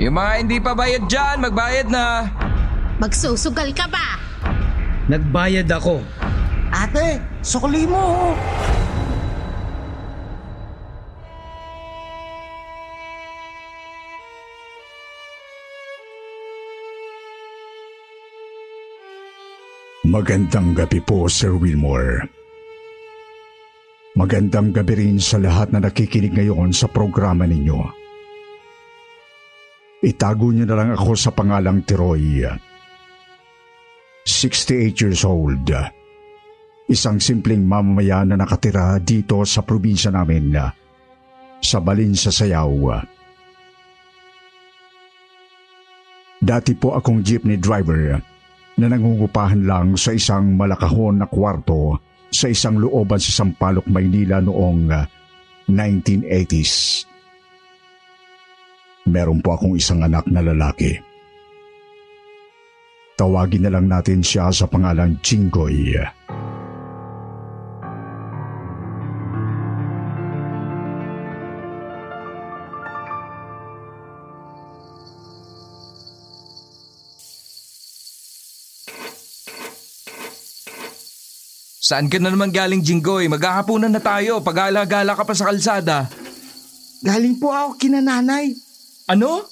Yung mga hindi pa bayad dyan, magbayad na. Magsusugal ka ba? Nagbayad ako. Ate, sukli mo. Magandang gabi po, Sir Wilmore. Magandang gabi rin sa lahat na nakikinig ngayon sa programa ninyo. Itago niyo na lang ako sa pangalang Tiroy. 68 years old. Isang simpleng mamamayan na nakatira dito sa probinsya namin sa Balin sa Sayaw. Dati po akong jeepney driver na nangungupahan lang sa isang malakahon na kwarto sa isang looban sa Sampaloc, Maynila noong ah, 1980s. Meron po akong isang anak na lalaki. Tawagin na lang natin siya sa pangalang Chingoy. Saan ka na naman galing, Jinggoy? Maghahapunan na tayo. Pag-alagala ka pa sa kalsada. Galing po ako kina nanay. Ano?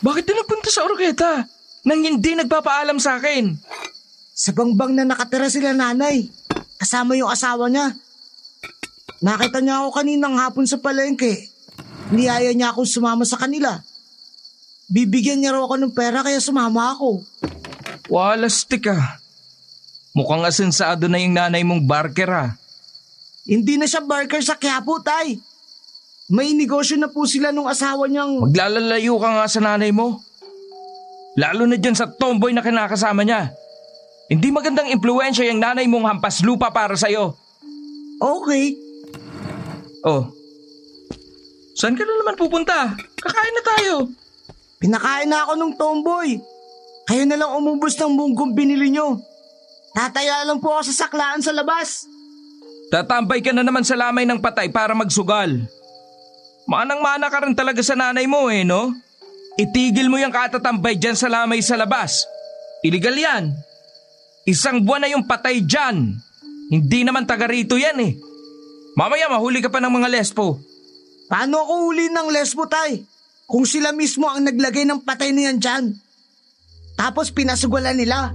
Bakit ka nagpunta sa Orketa? Nang hindi nagpapaalam sa akin. Sa bangbang na nakatira sila nanay. Kasama yung asawa niya. Nakita niya ako kaninang hapon sa palengke. Niyaya niya akong sumama sa kanila. Bibigyan niya raw ako ng pera kaya sumama ako. Walastik ka. Mukhang asensado na yung nanay mong barker ha. Hindi na siya barker sa Quiapo, tay. May negosyo na po sila nung asawa niyang... Maglalalayo ka nga sa nanay mo. Lalo na dyan sa tomboy na kinakasama niya. Hindi magandang impluensya yung nanay mong hampas lupa para sa'yo. Okay, Oh. Saan ka na naman pupunta? Kakain na tayo. pinakain na ako ng tomboy. Kayo na lang umubos ng munggong binili niyo. Tataya lang po ako sa saklaan sa labas. Tatambay ka na naman sa lamay ng patay para magsugal. Manang-mana ka rin talaga sa nanay mo eh, no? Itigil mo yung katatambay dyan sa lamay sa labas. Iligal yan. Isang buwan na yung patay dyan. Hindi naman taga rito yan eh. Mamaya mahuli ka pa ng mga lespo. Paano ako huli ng lesbo, tay? Kung sila mismo ang naglagay ng patay na yan dyan. Tapos pinasugalan nila.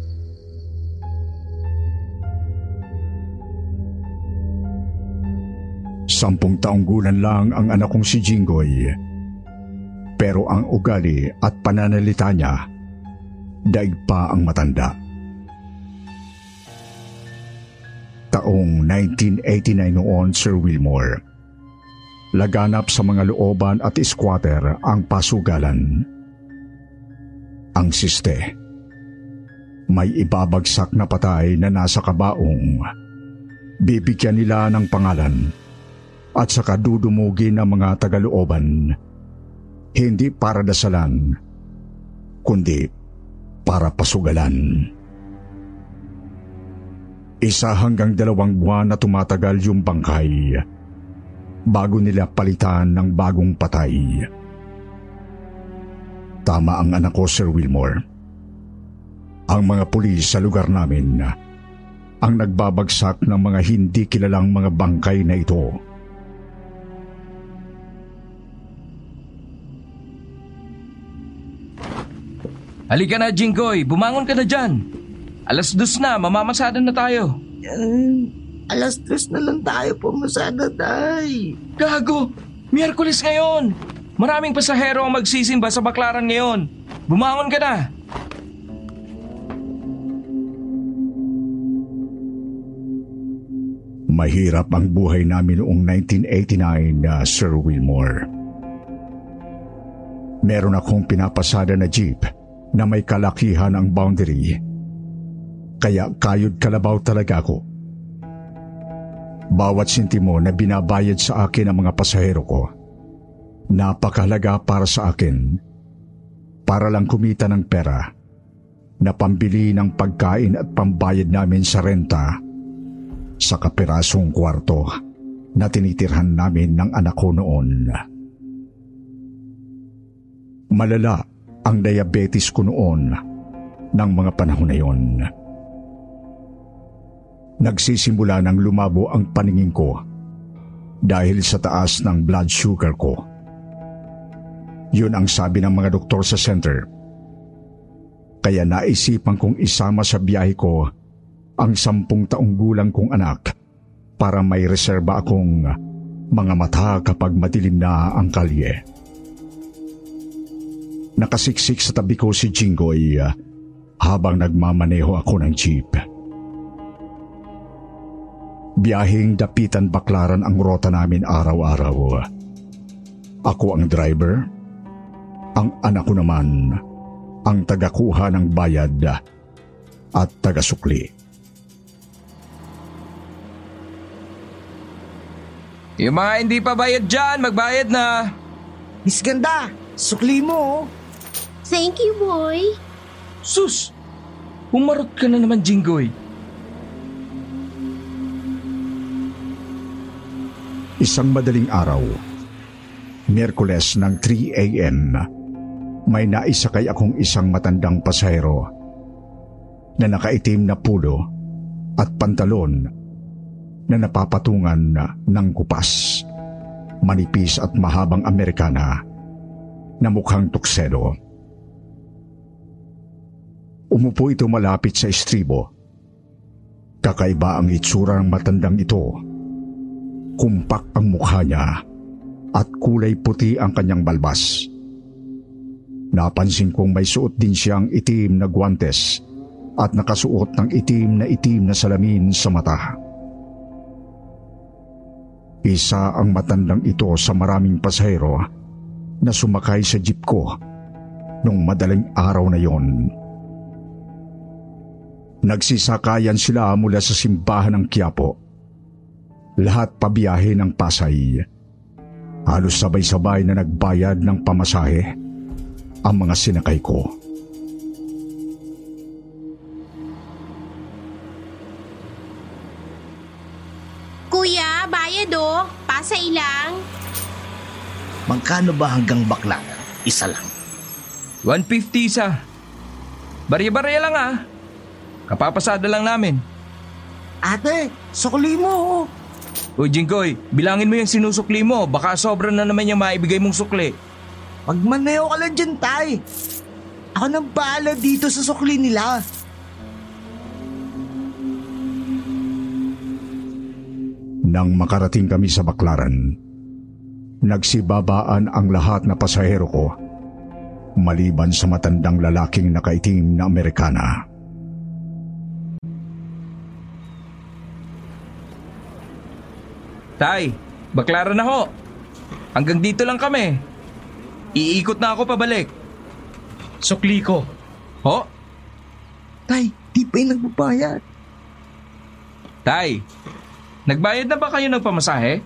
Sampung taong gulang lang ang anak kong si Jinggoy. Pero ang ugali at pananalita niya, daig pa ang matanda. Taong 1989 noon, Sir Wilmore. Laganap sa mga looban at squatter ang pasugalan. Ang siste. May ibabagsak na patay na nasa kabaong. Bibigyan nila ng pangalan at saka dudumugin ang mga tagalooban. Hindi para dasalan, kundi para pasugalan. Isa hanggang dalawang buwan na tumatagal yung bangkay bago nila palitan ng bagong patay. Tama ang anak ko, Sir Wilmore. Ang mga pulis sa lugar namin ang nagbabagsak ng mga hindi kilalang mga bangkay na ito. Halika na, Jinggoy. Bumangon ka na dyan. Alas dos na, mamamasada na tayo. Yan, alas tres na lang tayo pumasada, tay. Gago! Miyerkules ngayon! Maraming pasahero ang magsisimba sa baklaran ngayon. Bumangon ka na! Mahirap ang buhay namin noong 1989 na Sir Wilmore. Meron akong pinapasada na jeep na may kalakihan ang boundary. Kaya kayod kalabaw talaga ako. Bawat sintimo na binabayad sa akin ng mga pasahero ko, napakahalaga para sa akin. Para lang kumita ng pera na pambili ng pagkain at pambayad namin sa renta sa kapirasong kwarto na tinitirhan namin ng anak ko noon. Malala ang diabetes ko noon ng mga panahon na yon. Nagsisimula ng lumabo ang paningin ko dahil sa taas ng blood sugar ko. Yun ang sabi ng mga doktor sa center. Kaya naisipan kong isama sa biyahe ko ang sampung taong gulang kong anak para may reserba akong mga mata kapag madilim na ang kalye. Nakasiksik sa tabi ko si Jinggoy uh, habang nagmamaneho ako ng jeep. Biyahing dapitan baklaran ang rota namin araw-araw. Ako ang driver, ang anak ko naman ang tagakuha ng bayad at tagasukli. Yung mga hindi pa bayad dyan, magbayad na. Miss Ganda, sukli mo oh. Thank you, boy. Sus! Umarot ka na naman, Jinggoy. Isang madaling araw, Miyerkules ng 3 a.m., may naisakay akong isang matandang pasahero na nakaitim na pulo at pantalon na napapatungan ng kupas, manipis at mahabang Amerikana na mukhang tuksedo. Umupo ito malapit sa estribo. Kakaiba ang itsura ng matandang ito. Kumpak ang mukha niya at kulay puti ang kanyang balbas. Napansin kong may suot din siyang itim na guwantes at nakasuot ng itim na itim na salamin sa mata. Isa ang matandang ito sa maraming pasahero na sumakay sa jeep ko nung madaling araw na yon. Nagsisakayan sila mula sa simbahan ng Quiapo. Lahat pabiyahe ng Pasay. Halos sabay-sabay na nagbayad ng pamasahe ang mga sinakay ko. Kuya, bayad oh. Pasa ilang. Magkano ba hanggang bakla? Isa lang. 150 isa. Barya-barya lang ah. Kapapasada lang namin. Ate, sukli mo oh. O Jinggoy, bilangin mo yung sinusukli mo. Baka sobra na naman yung maibigay mong sukli. Magmaneho ka lang dyan, tay. Ako nang bahala dito sa sukli nila. Nang makarating kami sa baklaran, nagsibabaan ang lahat na pasahero ko maliban sa matandang lalaking nakaitim na Amerikana. Tay, baklaran na ho. Hanggang dito lang kami. Iikot na ako pabalik. Sukli ko. Ho? Tay, di pa yung nagbabayad. Tay, nagbayad na ba kayo ng pamasahe?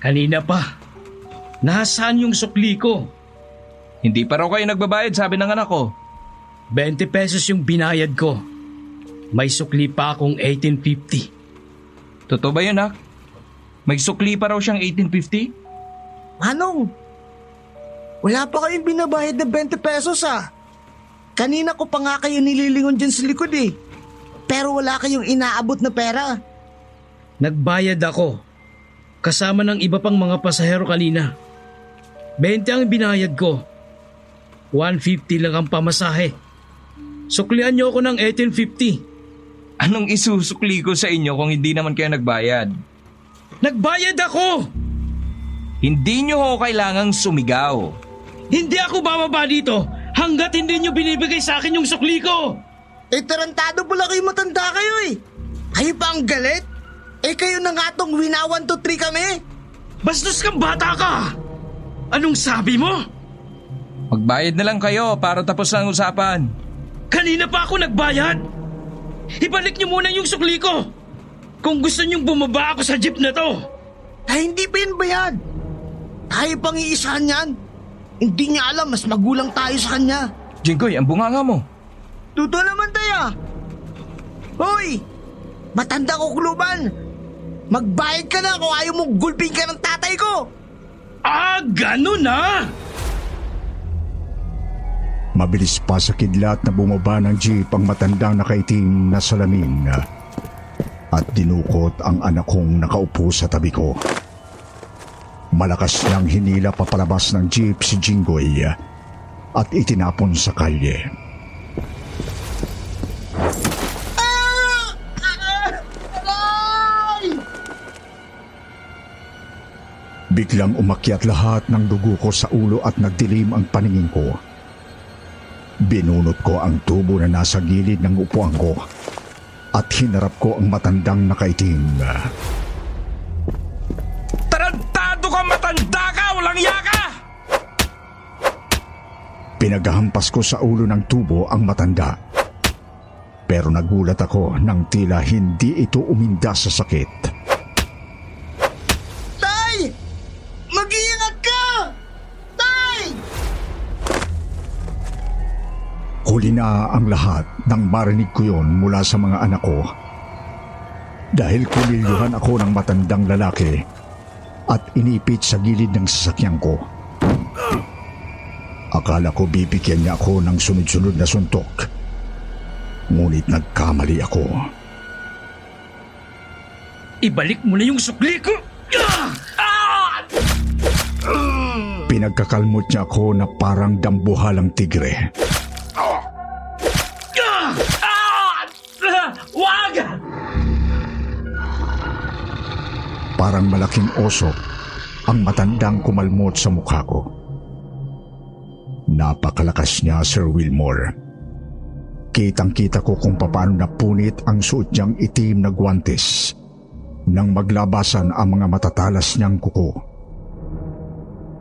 Kanina pa. Nasaan yung sukli ko? Hindi pa raw kayo nagbabayad sabi ng anak ko. 20 pesos yung binayad ko. May sukli pa akong 1850. Totoo ba yun, nak? May sukli pa raw siyang 1850? Manong, wala pa kayong binabayad na 20 pesos ah. Kanina ko pa nga kayo nililingon dyan sa likod eh. Pero wala kayong inaabot na pera. Nagbayad ako. Kasama ng iba pang mga pasahero kanina. 20 ang binayad ko. 150 lang ang pamasahe. Suklian niyo ako ng 1850. Anong isusukli ko sa inyo kung hindi naman kayo nagbayad? Nagbayad ako! Hindi nyo ho kailangang sumigaw. Hindi ako bababa dito hanggat hindi niyo binibigay sa akin yung sukli ko! Eh tarantado pala kayo matanda kayo eh. Kayo pa ang galit? Eh kayo na nga tong wina 1, 2, 3 kami. Bastos kang bata ka! Anong sabi mo? Magbayad na lang kayo para tapos ang usapan. Kanina pa ako nagbayad! Ibalik niyo muna yung sukli ko! Kung gusto niyong bumaba ako sa jeep na to! Ay hindi pa yan bayad. Tayo pang iisahan yan. Hindi niya alam mas magulang tayo sa kanya. Jinggoy, ang bunganga mo. Totoo naman tayo. Hoy! Matanda ko kuluban. Magbayad ka na kung ayaw mong gulping ka ng tatay ko. Ah, ganun na! Mabilis pa sa kidlat na bumaba ng jeep ang matandang nakaitim na salamin at dinukot ang anak kong nakaupo sa tabi ko. Malakas niyang hinila papalabas ng jeep si Jinggoy at itinapon sa kalye. Biglang umakyat lahat ng dugo ko sa ulo at nagdilim ang paningin ko. Binunot ko ang tubo na nasa gilid ng upuan ko at hinarap ko ang matandang nakaitim. Tarantado ka matanda ka! Walang yaka! Pinaghampas ko sa ulo ng tubo ang matanda. Pero nagulat ako nang tila hindi ito uminda sa sakit. Huli na ang lahat nang marinig ko yon mula sa mga anak ko. Dahil kumilyuhan ako ng matandang lalaki at inipit sa gilid ng sasakyan ko. Akala ko bibigyan niya ako ng sunod-sunod na suntok. Ngunit nagkamali ako. Ibalik mo na yung sukli ko! Pinagkakalmot niya ako na parang dambuhalang tigre. Parang malaking oso ang matandang kumalmot sa mukha ko. Napakalakas niya, Sir Wilmore. Kitang-kita ko kung paano napunit ang suot niyang itim na guwantes nang maglabasan ang mga matatalas niyang kuko.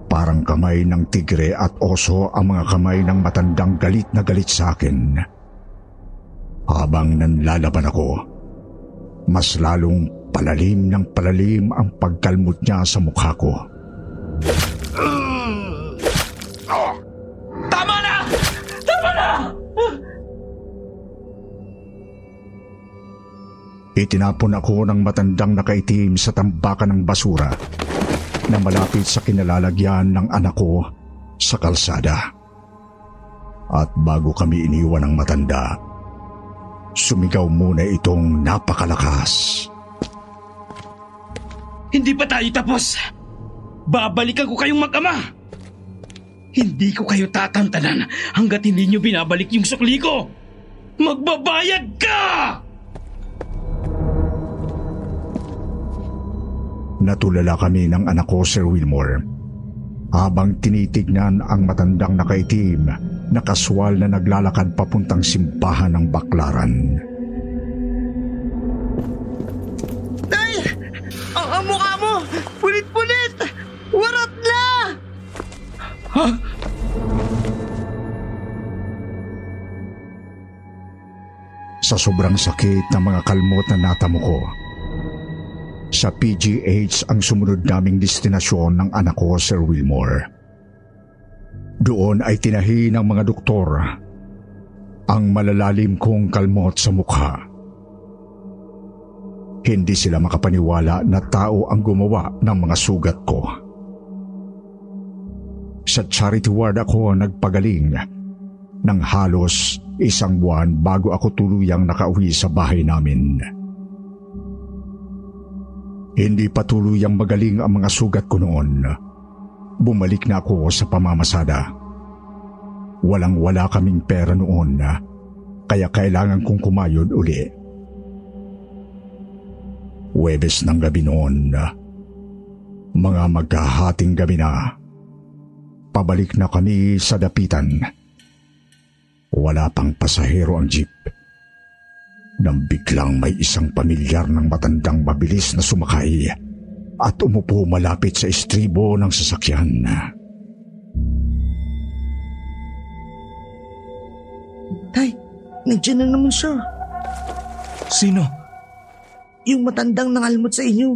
Parang kamay ng tigre at oso ang mga kamay ng matandang galit na galit sa akin. Habang nanlalaban ako, mas lalong palalim ng palalim ang pagkalmot niya sa mukha ko. Tama na! Tama na! Itinapon ako ng matandang nakaitim sa tambakan ng basura na malapit sa kinalalagyan ng anak ko sa kalsada. At bago kami iniwan ng matanda, sumigaw muna itong napakalakas. Hindi pa tayo tapos. Babalikan ko kayong mag-ama. Hindi ko kayo tatantanan hanggat hindi nyo binabalik yung sukli ko. Magbabayad ka! Natulala kami ng anak ko, Sir Wilmore. Habang tinitignan ang matandang nakaitim na kaswal na naglalakad papuntang simbahan ng baklaran. Ang, ang mukha mo! Punit-punit! Warot na! Sa sobrang sakit ng mga kalmot na natamo ko, sa PGH ang sumunod naming destinasyon ng anak ko, Sir Wilmore. Doon ay tinahi ng mga doktor ang malalalim kong kalmot sa mukha. Hindi sila makapaniwala na tao ang gumawa ng mga sugat ko. Sa charity ward ako nagpagaling ng halos isang buwan bago ako tuluyang nakauwi sa bahay namin. Hindi pa tuluyang magaling ang mga sugat ko noon. Bumalik na ako sa pamamasada. Walang wala kaming pera noon kaya kailangan kong kumayod uli. Webes ng gabi noon. Mga magkahating gabi na. Pabalik na kami sa dapitan. Wala pang pasahero ang jeep. Nang biglang may isang pamilyar ng matandang mabilis na sumakay at umupo malapit sa estribo ng sasakyan. Tay, nandiyan na naman siya. Sino? Yung matandang nangalmot sa inyo.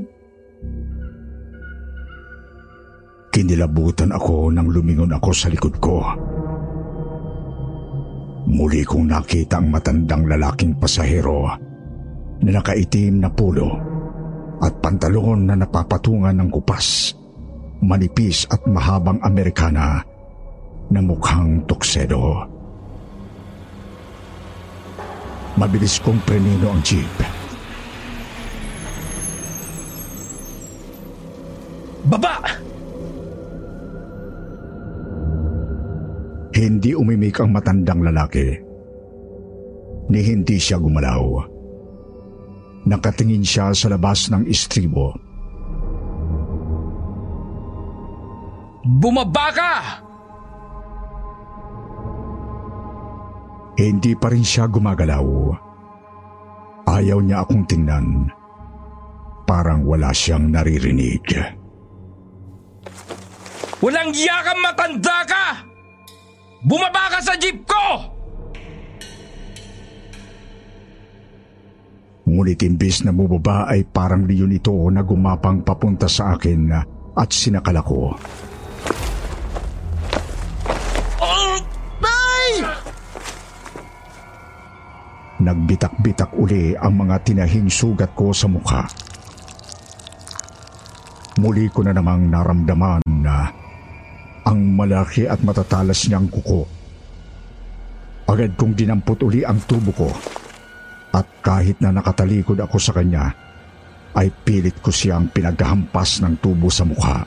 Kinilabutan ako nang lumingon ako sa likod ko. Muli kong nakita ang matandang lalaking pasahero na nakaitim na pulo at pantalon na napapatungan ng kupas, manipis at mahabang Amerikana na mukhang tuksedo. Mabilis kong prenino ang jeep. Baba! Hindi umimik ang matandang lalaki. Ni hindi siya gumalaw. Nakatingin siya sa labas ng istribo. Bumaba ka! Hindi pa rin siya gumagalaw. Ayaw niya akong tingnan. Parang wala siyang naririnig. Walang iya kang matanda ka! Bumaba ka sa jeep ko! Ngunit imbis na bumaba ay parang leon ito na gumapang papunta sa akin at sinakala ko. Nagbitak-bitak uli ang mga tinahing sugat ko sa mukha. Muli ko na namang naramdaman na ang malaki at matatalas niyang kuko. Agad kong dinampot uli ang tubo ko at kahit na nakatalikod ako sa kanya, ay pilit ko siyang pinaghampas ng tubo sa mukha.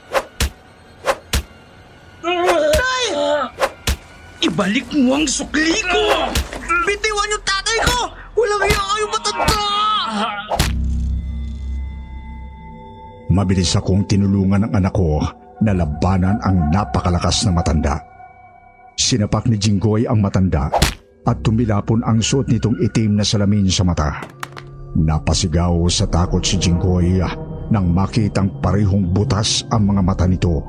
Ibalik mo ang sukli ko! Bitiwan yung tatay ko! Walang iya kayong matanda! Mabilis akong tinulungan ng anak ko na labanan ang napakalakas na matanda. Sinapak ni Jinggoy ang matanda at tumilapon ang suot nitong itim na salamin sa mata. Napasigaw sa takot si Jinggoy nang makitang parehong butas ang mga mata nito.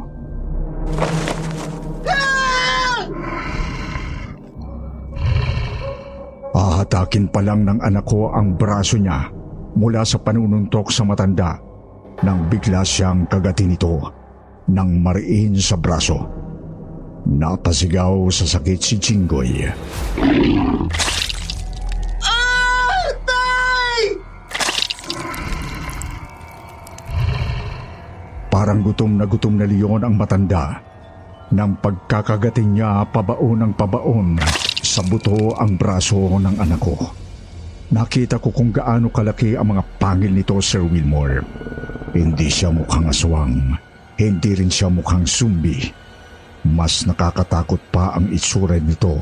Ahatakin pa lang ng anak ko ang braso niya mula sa panununtok sa matanda nang bigla siyang kagatin nito nang mariin sa braso. Napasigaw sa sakit si Jinggoy. Parang gutom na gutom na leon ang matanda nang pagkakagatin niya pabaon ng pabaon sa buto ang braso ng anak ko. Nakita ko kung gaano kalaki ang mga pangil nito, Sir Wilmore. Hindi siya mukhang aswang. Hindi rin siya mukhang sumbi. Mas nakakatakot pa ang itsura nito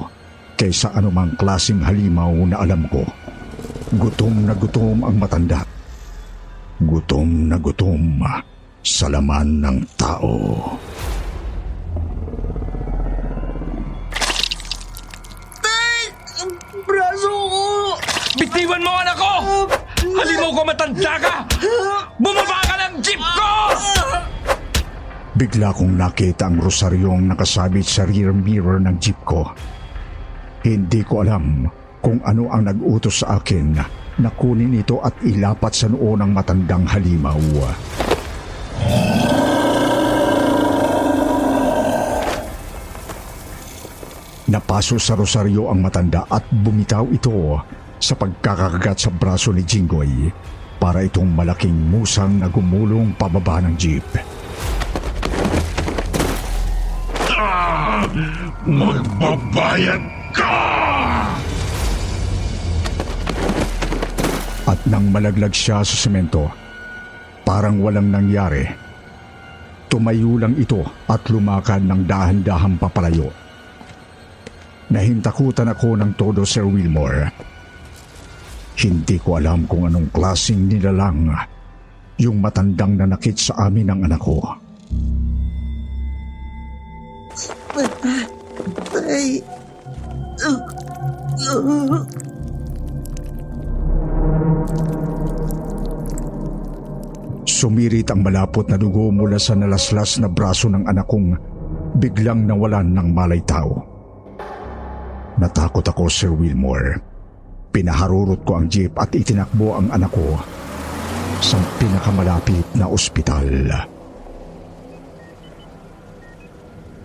kaysa anumang klasing halimaw na alam ko. Gutom na gutom ang matanda. Gutom na gutom sa laman ng tao. Braso ko! Bitiwan mo anak ko! Halimaw ko matanda ka! Bumaba jeep ko! Bigla kong nakita ang rosaryong nakasabit sa rear mirror ng jeep ko. Hindi ko alam kung ano ang nag-utos sa akin na kunin ito at ilapat sa noo ng matandang halimaw. Napaso sa rosaryo ang matanda at bumitaw ito sa pagkakagat sa braso ni Jinggoy para itong malaking musang na gumulong pababa ng jeep. Magbabayad ka! At nang malaglag siya sa semento, parang walang nangyari. Tumayo lang ito at lumakad ng dahan-dahan papalayo. Nahintakutan ako ng todo, Sir Wilmore. Hindi ko alam kung anong klaseng nilalang yung matandang nanakit sa amin ng anak ko. Tay... Sumirit ang malapot na dugo mula sa nalaslas na braso ng anak kong biglang nawalan ng malay tao. Natakot ako, Sir Wilmore. Pinaharurot ko ang jeep at itinakbo ang anak ko sa pinakamalapit na ospital.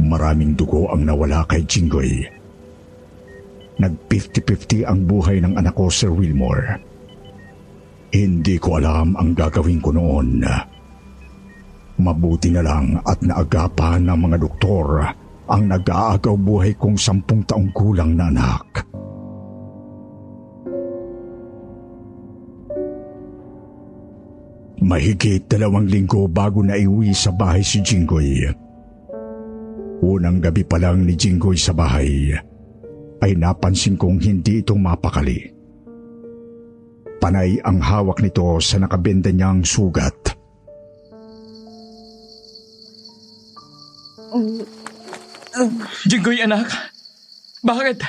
Maraming dugo ang nawala kay Jinggoy. Nag-50-50 ang buhay ng anak ko, Sir Wilmore. Hindi ko alam ang gagawin ko noon. Mabuti na lang at naagapan ng mga doktor ang nag-aagaw buhay kong sampung taong kulang na anak. Mahigit dalawang linggo bago na iuwi sa bahay si Jinggoy. Unang gabi pa lang ni Jinggoy sa bahay ay napansin kong hindi ito mapakali. Panay ang hawak nito sa nakabenda niyang sugat. Jinggoy anak, bakit?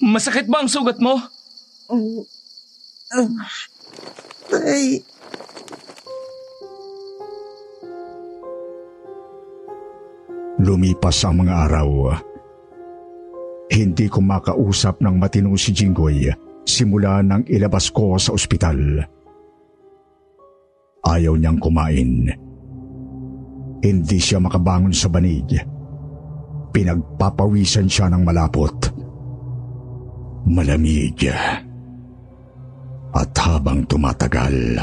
Masakit ba ang sugat mo? Tay, Lumipas ang mga araw. Hindi ko makausap ng matino si Jinggoy simula nang ilabas ko sa ospital. Ayaw niyang kumain. Hindi siya makabangon sa banig. Pinagpapawisan siya ng malapot. Malamig. At habang tumatagal,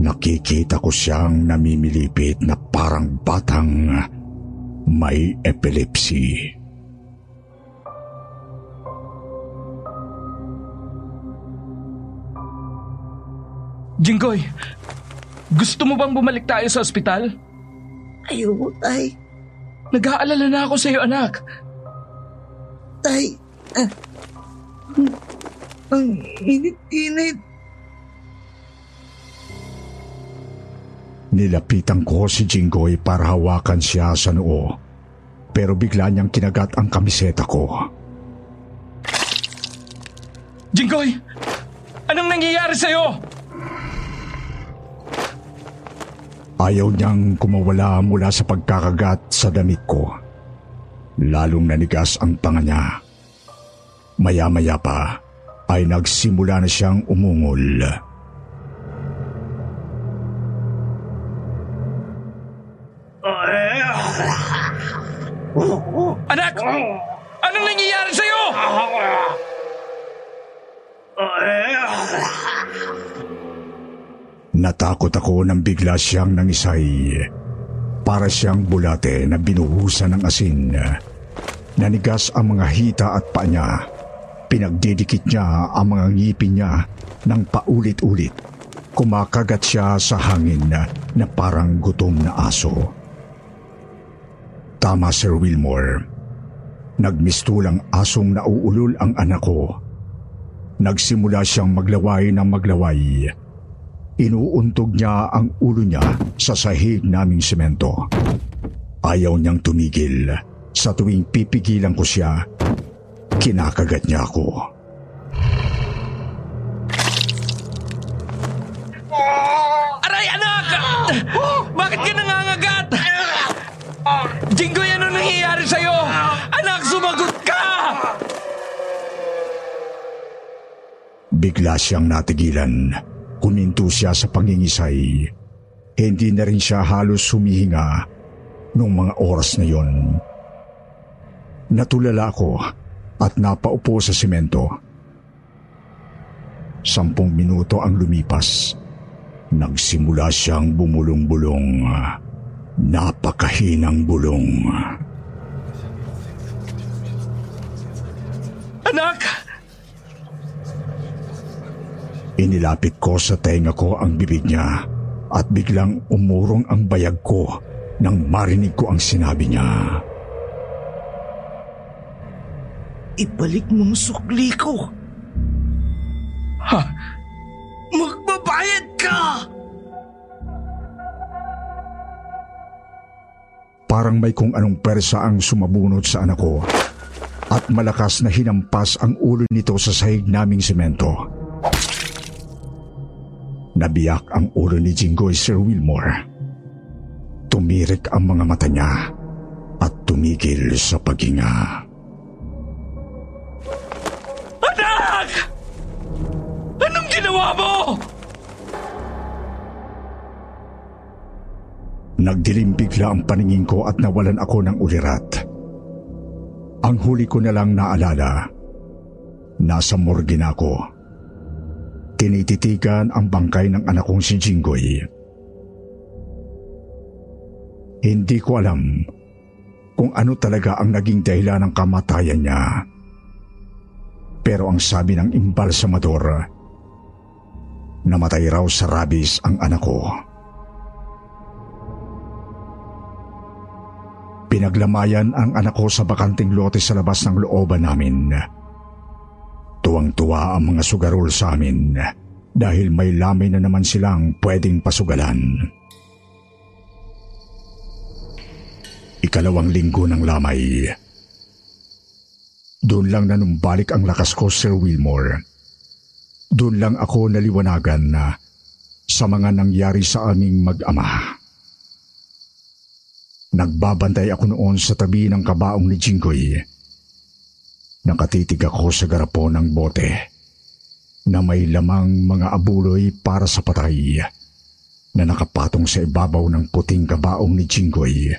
nakikita ko siyang namimilipit na parang batang may epilepsy. Jinggoy, gusto mo bang bumalik tayo sa ospital? ayoko, tay. Nag-aalala na ako sa iyo anak. Tay, ah, ang init-init. Nilapitan ko si Jinggoy para hawakan siya sa noo. Pero bigla niyang kinagat ang kamiseta ko. Jinggoy, anong nangyayari sa iyo? Ayaw niyang kumawala mula sa pagkakagat sa damit ko. Lalong nanigas ang panga niya. Maya-maya pa ay nagsimula na siyang umungol. Anak, anong nangyayari sa iyo? Natakot ako nang bigla siyang nangisay. Para siyang bulate na binuhusan ng asin. Nanigas ang mga hita at paa niya. Pinagdidikit niya ang mga ngipin niya ng paulit-ulit. Kumakagat siya sa hangin na parang gutom na aso. Tama Sir Wilmore. Nagmistulang asong nauulol ang anak ko. Nagsimula siyang maglaway ng maglaway. Inuuntog niya ang ulo niya sa sahig naming semento. Ayaw niyang tumigil. Sa tuwing pipigilan ko siya, kinakagat niya ako. Aray, anak! Bakit ka? Jinggoy, ano nangyayari sa iyo? Anak, sumagot ka! Bigla siyang natigilan. Kuminto siya sa pangingisay. Hindi na rin siya halos humihinga nung mga oras na yon. Natulala ako at napaupo sa simento. Sampung minuto ang lumipas. Nagsimula siyang bumulong-bulong. Napakahinang bulong. Anak! Inilapit ko sa tenga ko ang bibig niya at biglang umurong ang bayag ko nang marinig ko ang sinabi niya. Ibalik mo ang sukli ko. Ha? Magbabayad ka! Parang may kung anong persa ang sumabunot sa anak ko at malakas na hinampas ang ulo nito sa sahig naming semento. Nabiyak ang ulo ni Jinggoy Sir Wilmore. Tumirik ang mga mata niya at tumigil sa paghinga. Anak! Anong ginawa mo? Nagdilim bigla ang paningin ko at nawalan ako ng ulirat. Ang huli ko na lang naalala, nasa morgue na ako. Tinititigan ang bangkay ng anak kong si Jinggoy. Hindi ko alam kung ano talaga ang naging dahilan ng kamatayan niya. Pero ang sabi ng imbalsamador, Namatay raw sa rabies ang anak ko. Pinaglamayan ang anak ko sa bakanting lote sa labas ng looban namin. Tuwang-tuwa ang mga sugarol sa amin dahil may lamay na naman silang pwedeng pasugalan. Ikalawang linggo ng lamay. Doon lang nanumbalik ang lakas ko, Sir Wilmore. Doon lang ako naliwanagan na sa mga nangyari sa aming mag-ama. Nagbabantay ako noon sa tabi ng kabaong ni Jinggoy. Nakatitig ako sa garapon ng bote na may lamang mga abuloy para sa patay na nakapatong sa ibabaw ng puting kabaong ni Jinggoy.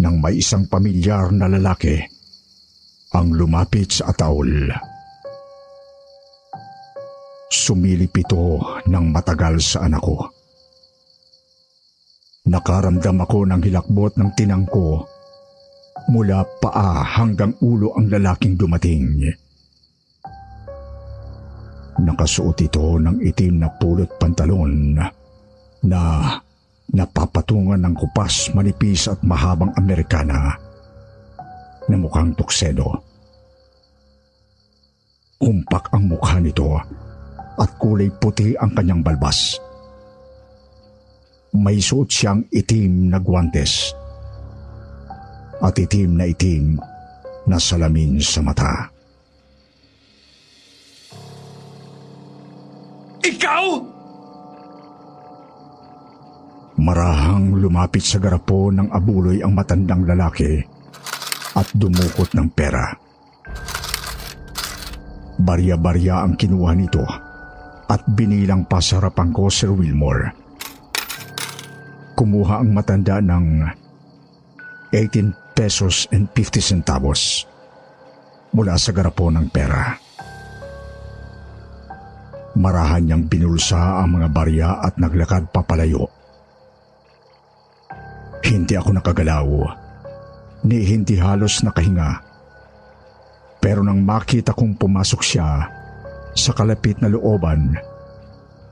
Nang may isang pamilyar na lalaki ang lumapit sa ataol. Sumilip ito ng matagal sa anak ko. Nakaramdam ako ng hilakbot ng tinangko mula paa hanggang ulo ang lalaking dumating. Nakasuot ito ng itim na pulot pantalon na napapatungan ng kupas manipis at mahabang Amerikana na mukhang tuksedo. Kumpak ang mukha nito at kulay puti ang kanyang balbas. May suot siyang itim na guwantes at itim na itim na salamin sa mata. Ikaw? Marahang lumapit sa garapo ng abuloy ang matandang lalaki at dumukot ng pera. Barya-barya ang kinuha nito at binilang pa sa harapan ko Sir Wilmore. Kumuha ang matanda ng 18 pesos and 50 centavos mula sa garapo ng pera. Marahan niyang binulsa ang mga barya at naglakad papalayo. Hindi ako nakagalaw, ni hindi halos nakahinga. Pero nang makita kong pumasok siya sa kalapit na looban,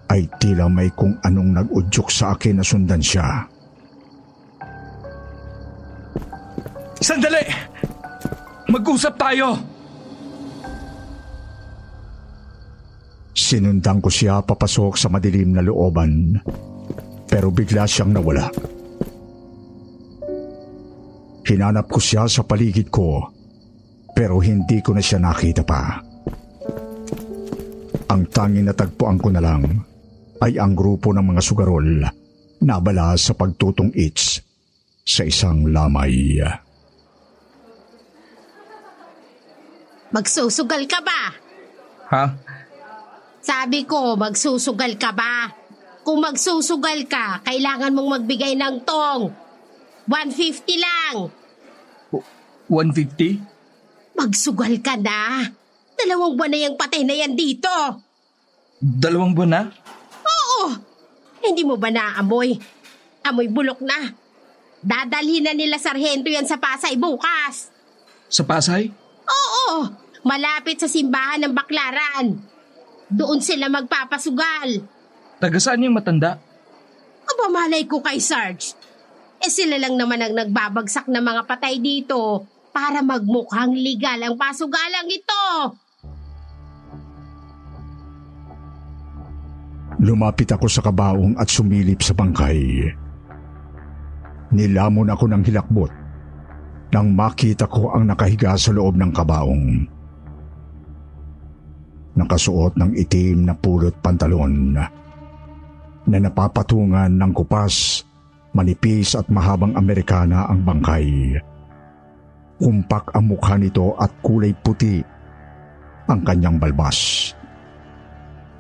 ay tila may kung anong nag-udyok sa akin na sundan siya. Sandali! Mag-usap tayo! Sinundan ko siya papasok sa madilim na looban, pero bigla siyang nawala. Hinanap ko siya sa paligid ko, pero hindi ko na siya nakita pa. Ang tanging natagpuan ko na lang ay ang grupo ng mga sugarol na abala sa pagtutong its sa isang lamay. Magsusugal ka ba? Ha? Sabi ko, magsusugal ka ba? Kung magsusugal ka, kailangan mong magbigay ng tong. 150 lang. 150? Magsugal ka na. Dalawang buwan na yung patay na yan dito. Dalawang buwan na? Oo. Hindi mo ba naamoy? Amoy bulok na. Dadalhin na nila sarhento yan sa Pasay bukas. Sa Pasay? Oo. Malapit sa simbahan ng Baklaran. Doon sila magpapasugal. Taga saan yung matanda? Aba malay ko kay Sarge. Eh sila lang naman ang nagbabagsak ng mga patay dito para magmukhang legal ang pasugalang ito. Lumapit ako sa kabaong at sumilip sa bangkay. Nilamon ako ng hilakbot nang makita ko ang nakahiga sa loob ng kabaong. Nakasuot ng itim na pulot pantalon na napapatungan ng kupas, manipis at mahabang Amerikana ang bangkay. Kumpak ang mukha nito at kulay puti ang kanyang balbas.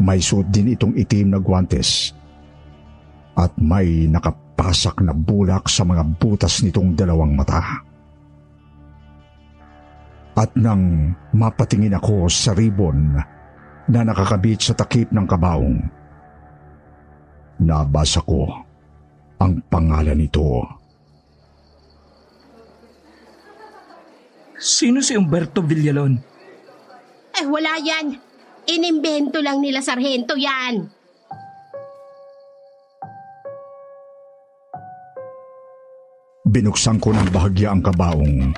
May suot din itong itim na guwantes at may nakapasak na bulak sa mga butas nitong dalawang mata. At nang mapatingin ako sa ribon na nakakabit sa takip ng kabaong. Nabasa ko ang pangalan nito. Sino si Humberto Villalon? Eh wala yan. Inimbento lang nila sarhento yan. Binuksan ko ng bahagya ang kabaong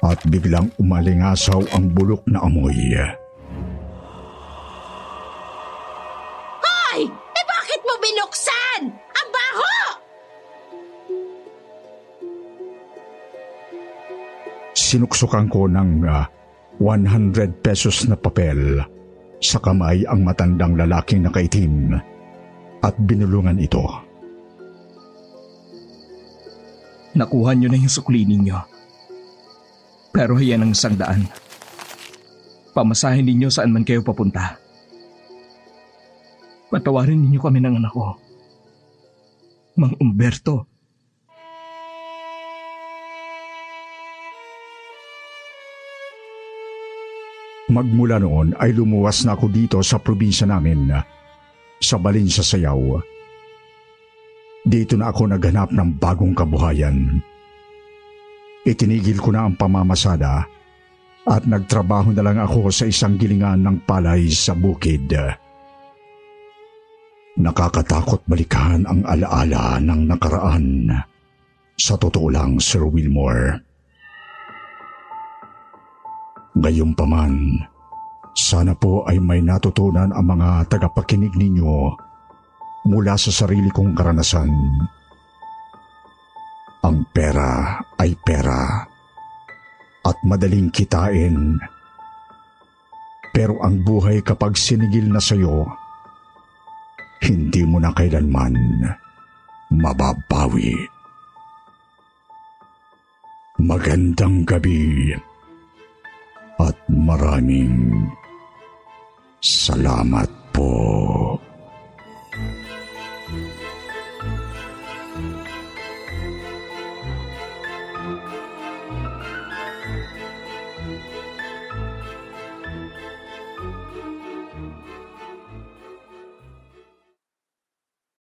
at biglang umalingasaw ang bulok na amoy. Hoy! Eh bakit mo binuksan? Ang baho! Sinuksukan ko ng ah, 100 pesos na papel sa kamay ang matandang lalaking nakaitim at binulungan ito. Nakuha niyo na yung sukli ninyo. Pero yan ang isang daan. Pamasahin ninyo saan man kayo papunta. Patawarin ninyo kami ng anak ko. Mang Umberto. Magmula noon ay lumuwas na ako dito sa probinsya namin, sa Balin sa Sayaw. Dito na ako naghanap ng bagong kabuhayan. Itinigil ko na ang pamamasada at nagtrabaho na lang ako sa isang gilingan ng palay sa bukid. Nakakatakot balikan ang alaala ng nakaraan. Sa totoo lang, Sir Wilmore. Gayunpaman, sana po ay may natutunan ang mga tagapakinig ninyo mula sa sarili kong karanasan. Ang pera ay pera at madaling kitain. Pero ang buhay kapag sinigil na sa'yo, hindi mo na kailanman mababawi. Magandang gabi at maraming salamat po.